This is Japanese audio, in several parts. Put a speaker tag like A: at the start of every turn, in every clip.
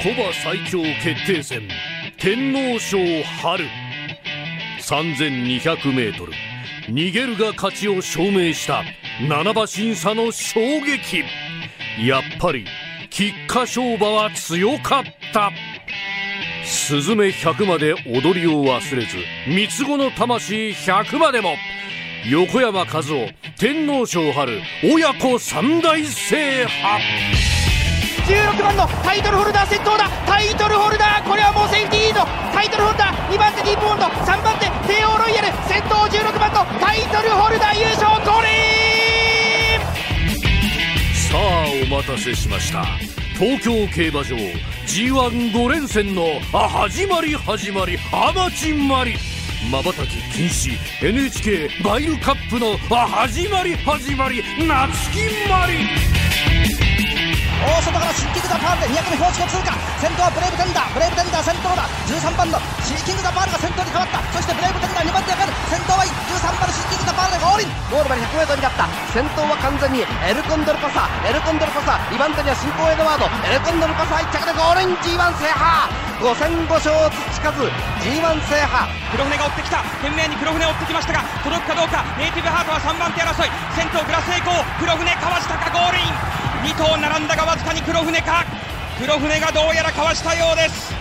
A: 古馬最強決定戦天皇賞春。3200m 逃げるが勝ちを証明した七馬審査の衝撃。やっぱり菊花賞馬は強かった。スズメ100まで踊りを忘れず三つ子の魂100までも。横山和夫天皇賞春親子三大制覇。
B: 16番のタイトルホルダー先頭だ。タイトルホルダーこれはもうセーフティーいいぞタイトルホルダー2番手ディープボンド。3番手帝王ロイヤル。先頭16番のタイトルホルダー優勝ゴリ
A: さあお待たせしました。東京競馬場 G15 連戦のあ始まり始まりハマチまりまばたき禁止。NHK バイルカップのあ始まり始まり夏木まり
C: 大外からシーキング・ザ・パールで200目標地を通過先頭はブレイブテンダーブレイブテンダー先頭だ13番のシーキング・ザ・パールが先頭に変わったそしてブレイブテン。ダー2番手上がる先頭は13番のシーキング・ザ・パールでゴールインゴールまで 100m になった先頭は完全にエルコンドルパサエルコンドルパサ2番手にはシンコウエドワードエルコンドルパサ1着でゴールイン G1 制覇5戦5勝培ず G1 制覇
B: 黒船が追ってきた懸命に黒船を追ってきましたが届くかどうかネイティブハートは3番手争い先頭グラスエコー黒船かわしたかゴールイン2頭並んだがわずかに黒船か。黒船がどうやらかわしたようです。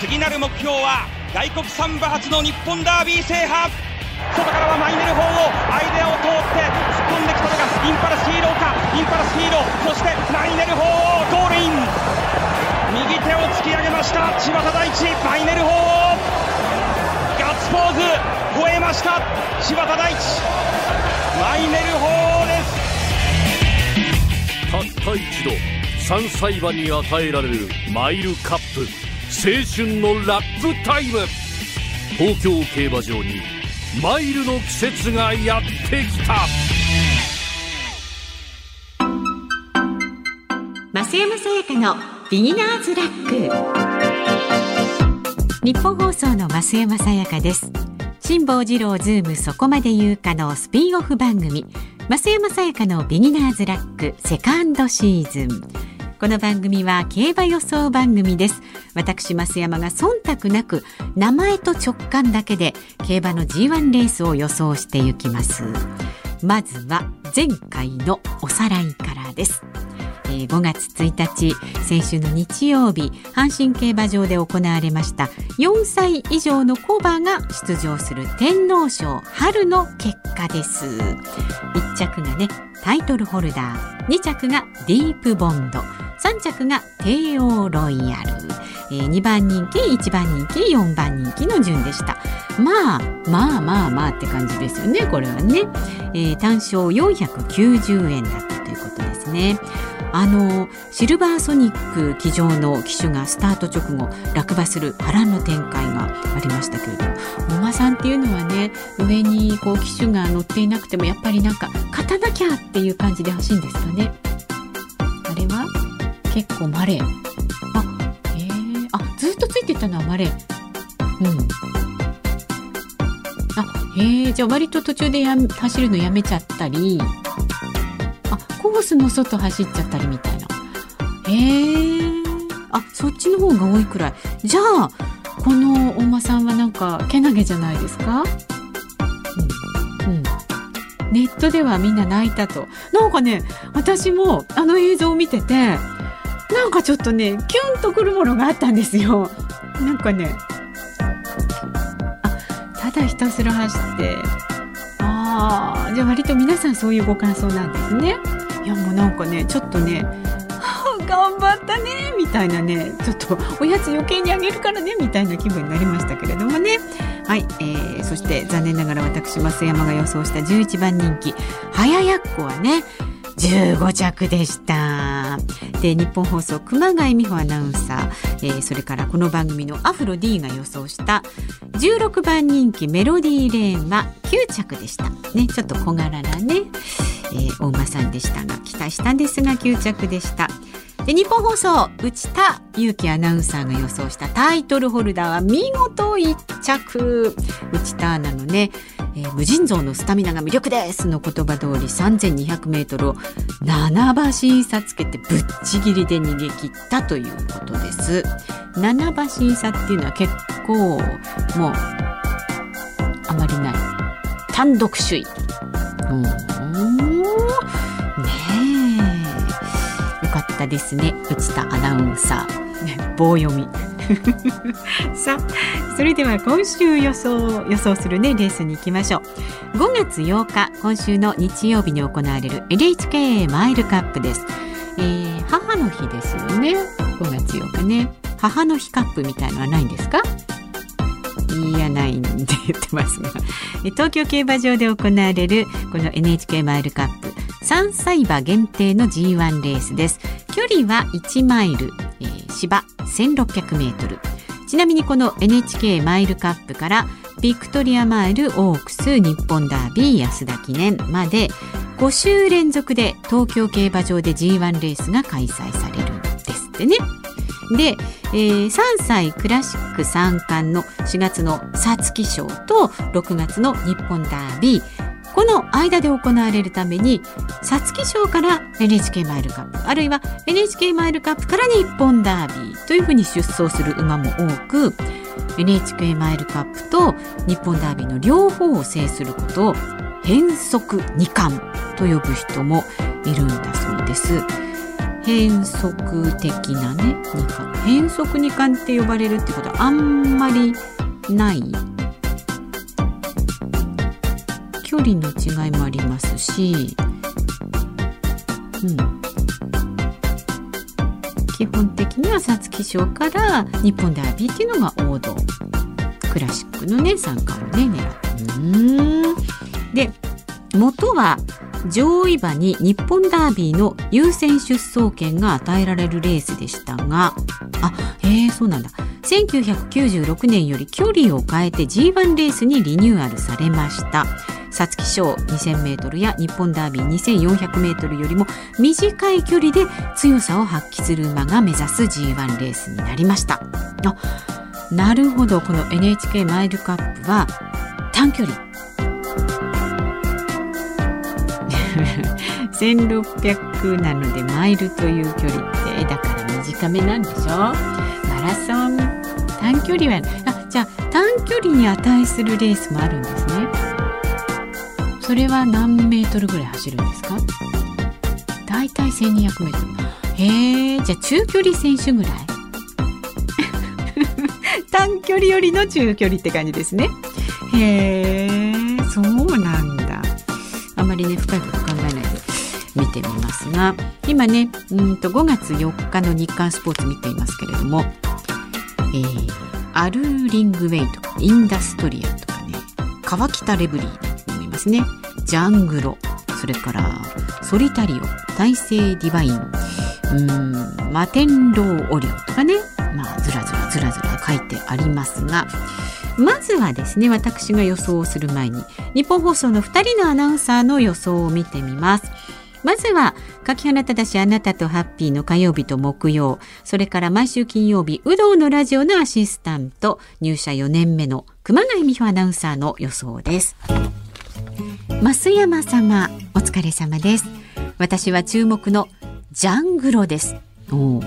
B: 次なる目標は外国産馬初の日本ダービー制覇。外からはマイネル砲をアイデアを通って突っ込んできたのがインパルスヒーローか。インパルスヒーローそしてマイネル砲をゴールイン。右手を突き上げました柴田大地マイネル砲ガッツポーズ。超えました柴田大地マイネル砲
A: たった一度3歳馬に与えられるマイルカップ青春のラップタイム。東京競馬場にマイルの季節がやってきた。
D: 増山さやかのビギナーズラック。日本放送の増山さやかです。辛坊治郎ズームそこまで言うかのスピンオフ番組。増山さやかのビギナーズラックセカンドシーズン。この番組は競馬予想番組です。私増山が忖度なく名前と直感だけで競馬の G1 レースを予想していきます。まずは前回のおさらいからです。えー、5月1日先週の日曜日阪神競馬場で行われました4歳以上のコバが出場する天皇賞春の結果です。1着がねタイトルホルダー2着がディープボンド3着が帝王ロイヤル、えー、2番人気1番人気4番人気の順でした。まあまあまあまあって感じですよねこれはね、えー、単勝490円だったということですね。あのシルバーソニック騎乗の騎手がスタート直後落馬する波乱の展開がありましたけれどもお馬さんっていうのはね上にこう騎手が乗っていなくてもやっぱりなんか勝たなきゃっていう感じで欲しいんですかね。あれは？結構マレー。あえー、あずっとついてたのはマレー。うん。あへえじゃあ割と途中でや走るのやめちゃったりースの外走っちゃったりみたいな。へえ。あ、そっちの方が多いくらい。じゃあ、このお馬さんはなんか、けなげじゃないですか？うん。うん。ネットではみんな泣いたと。なんかね、私もあの映像を見てて、なんかちょっとね、キュンとくるものがあったんですよ。なんかね、あ、ただひたすら走って、ああ、じゃあ割と皆さんそういうご感想なんですね。いやもうなんかねちょっとね頑張ったねみたいなねちょっとおやつ余計にあげるからねみたいな気分になりましたけれどもね。はい、えー、そして残念ながら私増山が予想した11番人気早やっこはね15着でした。で日本放送熊谷美穂アナウンサー、えー、それからこの番組のアフロ D が予想した16番人気メロディーレーンは9着でした。ねちょっと小柄なね。えー、大馬さんでしたが期待したんですが9着でしたで日本放送内田裕樹アナウンサーが予想したタイトルホルダーは見事1着内田アナのねえー、無尽蔵のスタミナが魅力ですの言葉通り3200メートルを7馬審査つけてぶっちぎりで逃げ切ったということです。7馬審査っていうのは結構もうあまりない単独首位。うんったですね。内田アナウンサー。棒読み。さあそれでは今週予想予想するねレースに行きましょう。5月8日今週の日曜日に行われる NHK マイルカップです、えー、母の日ですよね。5月8日ね。母の日カップみたいのはないんですか？いやないんで言ってますが。東京競馬場で行われるこの NHK マイルカップ。3歳馬限定の G1 レースです距離は1マイル、えー、芝1600メートルちなみにこの NHK マイルカップからビクトリアマイルオークス日本ダービー安田記念まで5週連続で東京競馬場で G1 レースが開催されるんですってね。で、えー、3歳クラシック三冠の4月の皐月賞と6月の日本ダービーこの間で行われるために皐月賞から NHK マイルカップあるいは NHK マイルカップから日本ダービーというふうに出走する馬も多く NHK マイルカップと日本ダービーの両方を制することを変則二冠と呼ぶ人もいるんだそうです。変則的なね二冠変則二冠って呼ばれるってことはあんまりない距離の違いもありますし、うん、基本的には皐月賞から日本ダービーっていうのが王道。クラシックのね参加をね狙ってで元は上位馬に日本ダービーの優先出走権が与えられるレースでしたがあへえそうなんだ。1996年より距離を変えて G1 レースにリニューアルされました。皐月賞 2000m や日本ダービー 2400m よりも短い距離で強さを発揮する馬が目指す G1 レースになりました。あなるほど。この NHK マイルカップは短距離。1600なのでマイルという距離ってだから短めなんでしょ？マラソン短距離はあじゃあ短距離に値するレースもあるんですね。それは何メートルぐらい走るんですか？だいたい1200メートル。へえじゃあ中距離選手ぐらい？短距離よりの中距離って感じですね。へえそうなんだ。あまりね深いこと考えないで見てみますが。今ねうんと5月4日の日刊スポーツ見ていますけれども、えー、アルーリングウェイとかインダストリアとかね川北レブリーですね。ジャングロ。それからソリタリオ。大聖ディバイン。うん。マテンローオリオとかね。まあずらずらずらずら書いてありますが。まずはですね私が予想をする前に日本放送の2人のアナウンサーの予想を見てみます。まずは、柿花正あなたとハッピーの火曜日と木曜、それから毎週金曜日、有働のラジオのアシスタント、入社4年目の熊谷美穂アナウンサーの予想です。増山様お疲れ様です。私は注目のジャングロです。こ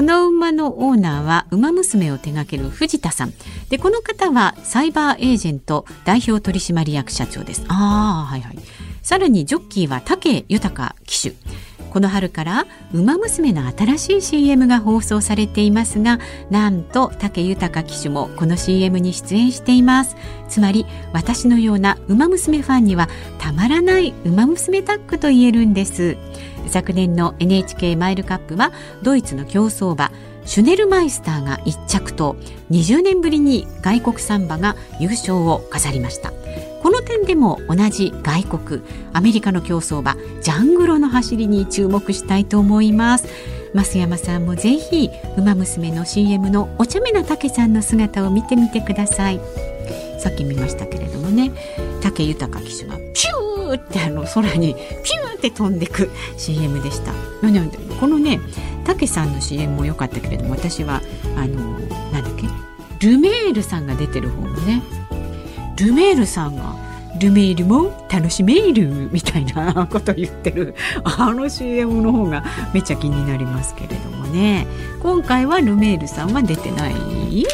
D: の馬のオーナーは馬娘を手掛ける藤田さん。でこの方はサイバーエージェント代表取締役社長です。ああはいはい。さらにジョッキーは武豊騎手。この春から「ウマ娘」の新しい CM が放送されていますがなんと武豊騎手もこの CM に出演しています。つまり私のような「ウマ娘」ファンにはたまらない「ウマ娘タッグ」と言えるんです。昨年の NHK マイルカップはドイツの競走馬シュネルマイスターが1着と20年ぶりに外国産馬が優勝を飾りました。この点でも同じ外国アメリカの競走馬ジャングロの走りに注目したいと思います。増山さんもぜひ馬娘の CM のお茶目な竹さんの姿を見てみてください。さっき見ましたけれどもね竹豊騎手がピューってあの空にピューって飛んでく CM でした。このね竹さんの CM も良かったけれども私はあのなんだっけルメールさんが出てる方もねルメールさんがルメールも楽しめるみたいなこと言ってるあの CM の方がめっちゃ気になりますけれどもね。今回はルメールさんは出てない？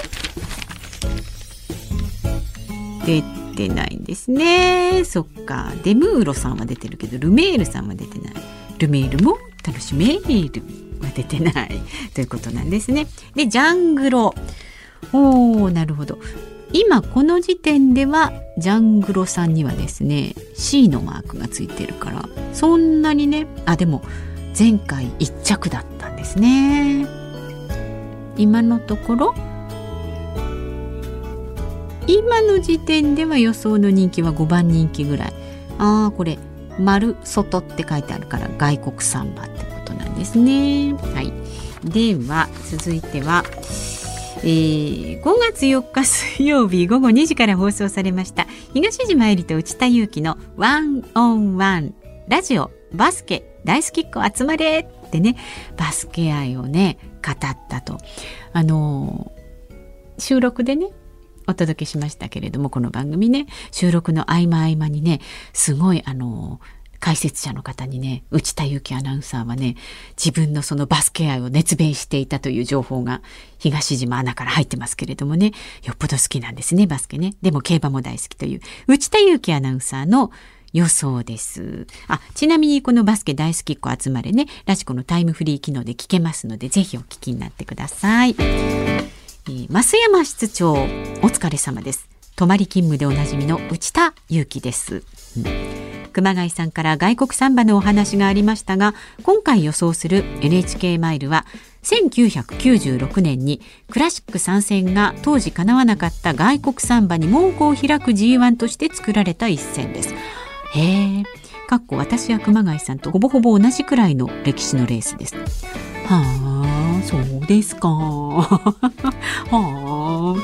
D: 出てないんですね。そっか。デムーロさんは出てるけどルメールさんは出てない。ルメールも楽しめるは出てない。ということなんですね。でジャングロ。おーなるほど。今この時点ではジャングロさんにはですね C のマークがついてるからそんなにねあでも前回1着だったんですね。今のところ今の時点では予想の人気は5番人気ぐらい。ああこれ「丸外」って書いてあるから外国サンバってことなんですね。はい。では続いてはえー、5月4日水曜日午後2時から放送されました東島えりと内田裕樹のワンオンワンラジオバスケ大好きっ子集まれってねバスケ愛をね語ったと。あのー、収録でねお届けしましたけれどもこの番組ね収録の合間合間にねすごいあのー解説者の方にね内田有紀アナウンサーはね自分のそのバスケ愛を熱弁していたという情報が東島アナから入ってますけれどもねよっぽど好きなんですねバスケねでも競馬も大好きという内田有紀アナウンサーの予想です。あ、ちなみにこのバスケ大好きっ子集まれね、ラジコのタイムフリー機能で聞けますので、ぜひお聞きになってください。えー、増山室長、お疲れ様です。泊まり勤務でおなじみの内田裕樹です。うん熊谷さんから外国サンバのお話がありましたが今回予想する NHK マイルは1996年にクラシック参戦が当時叶わなかった外国サンバに門戸を開く G1 として作られた一戦です。へえ。かっこ私や熊谷さんとほぼほぼ同じくらいの歴史のレースです。はあ、そうですか。はあ。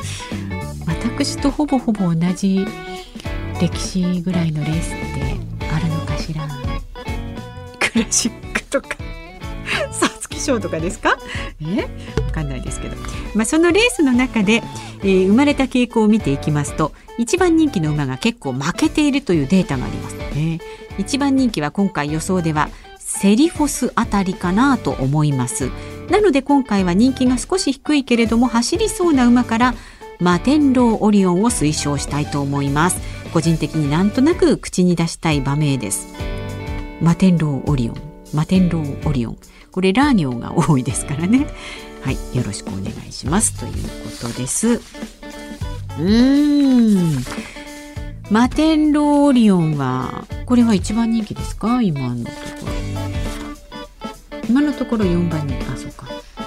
D: 私とほぼほぼ同じ歴史ぐらいのレースってあるのかしらクラシックとか皐月賞とかですか？え？わかんないですけど、まあ、そのレースの中で、えー、生まれた傾向を見ていきますと一番人気の馬が結構負けているというデータがあります、ね、一番人気は今回予想ではセリフォスあたりかなと思います。なので今回は人気が少し低いけれども走りそうな馬からマテンローオリオンを推奨したいと思います。個人的になんとなく口に出したい場名です。マテンローオリオン。マテンローオリオン。これラーニョが多いですからね。はい。よろしくお願いします。ということです。うーん。マテンローオリオンはこれは一番人気ですか？今のところ。今のところ4番人気。あそうか。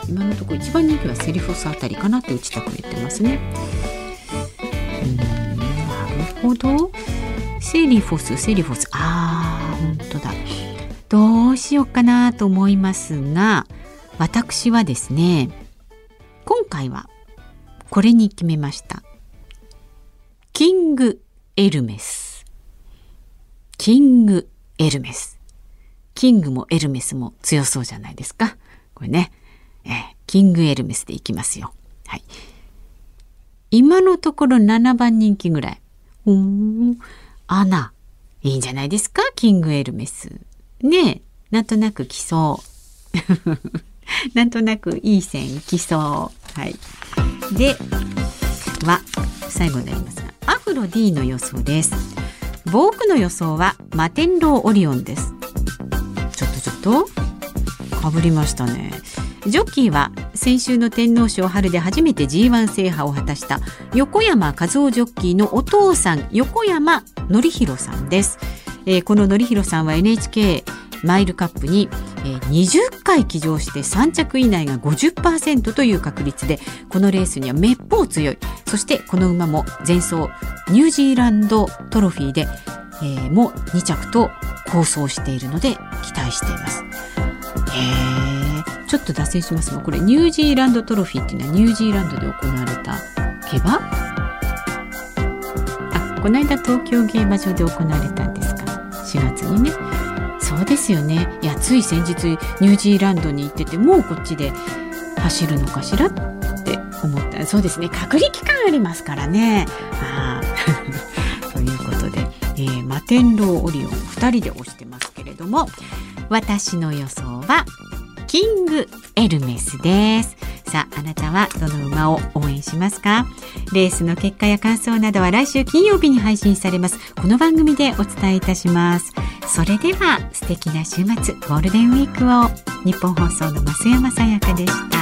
D: 今のところ一番人気はセリフォスあたりかなって打ちたく言ってますね。ほど。セリフォスセリフォス。あー本当だ。どうしようかなと思いますが私はですね今回はこれに決めました。キングエルメス。キングエルメス。キングもエルメスも強そうじゃないですか。これね、え、キングエルメスでいきますよ。はい。今のところ7番人気ぐらい。おー、アナ。いいんじゃないですか？キングエルメス。ねなんとなく来そう。なんとなくいい線来そう。はい。で、は、最後になりますが、アフロ D の予想です。僕の予想はマテンローオリオンです。ちょっとちょっと、かぶりましたね。ジョッキーは先週の天皇賞春で初めて G1 制覇を果たした横山和夫ジョッキーのお父さん横山典弘さんです、えー、この典弘さんは NHK マイルカップに、20回騎乗して3着以内が50%という確率でこのレースにはめっぽう強い。そしてこの馬も前走ニュージーランドトロフィーで、えー、も2着と構想しているので期待しています。へー。ちょっと脱線しますがこれニュージーランドトロフィーっていうのはニュージーランドで行われた競馬？あこの間東京競馬場で行われたんですか？4月にね。そうですよね。いやつい先日ニュージーランドに行っててもうこっちで走るのかしら？って思った。そうですね。隔離期間ありますからね。あ ということで、えー、天狼オリオン2人で押してますけれども私の予想はキングエルメスです。さああなたはどの馬を応援しますか？レースの結果や感想などは来週金曜日に配信されます。この番組でお伝えいたします。それでは素敵な週末ゴールデンウィークを。日本放送の増山さやかでした。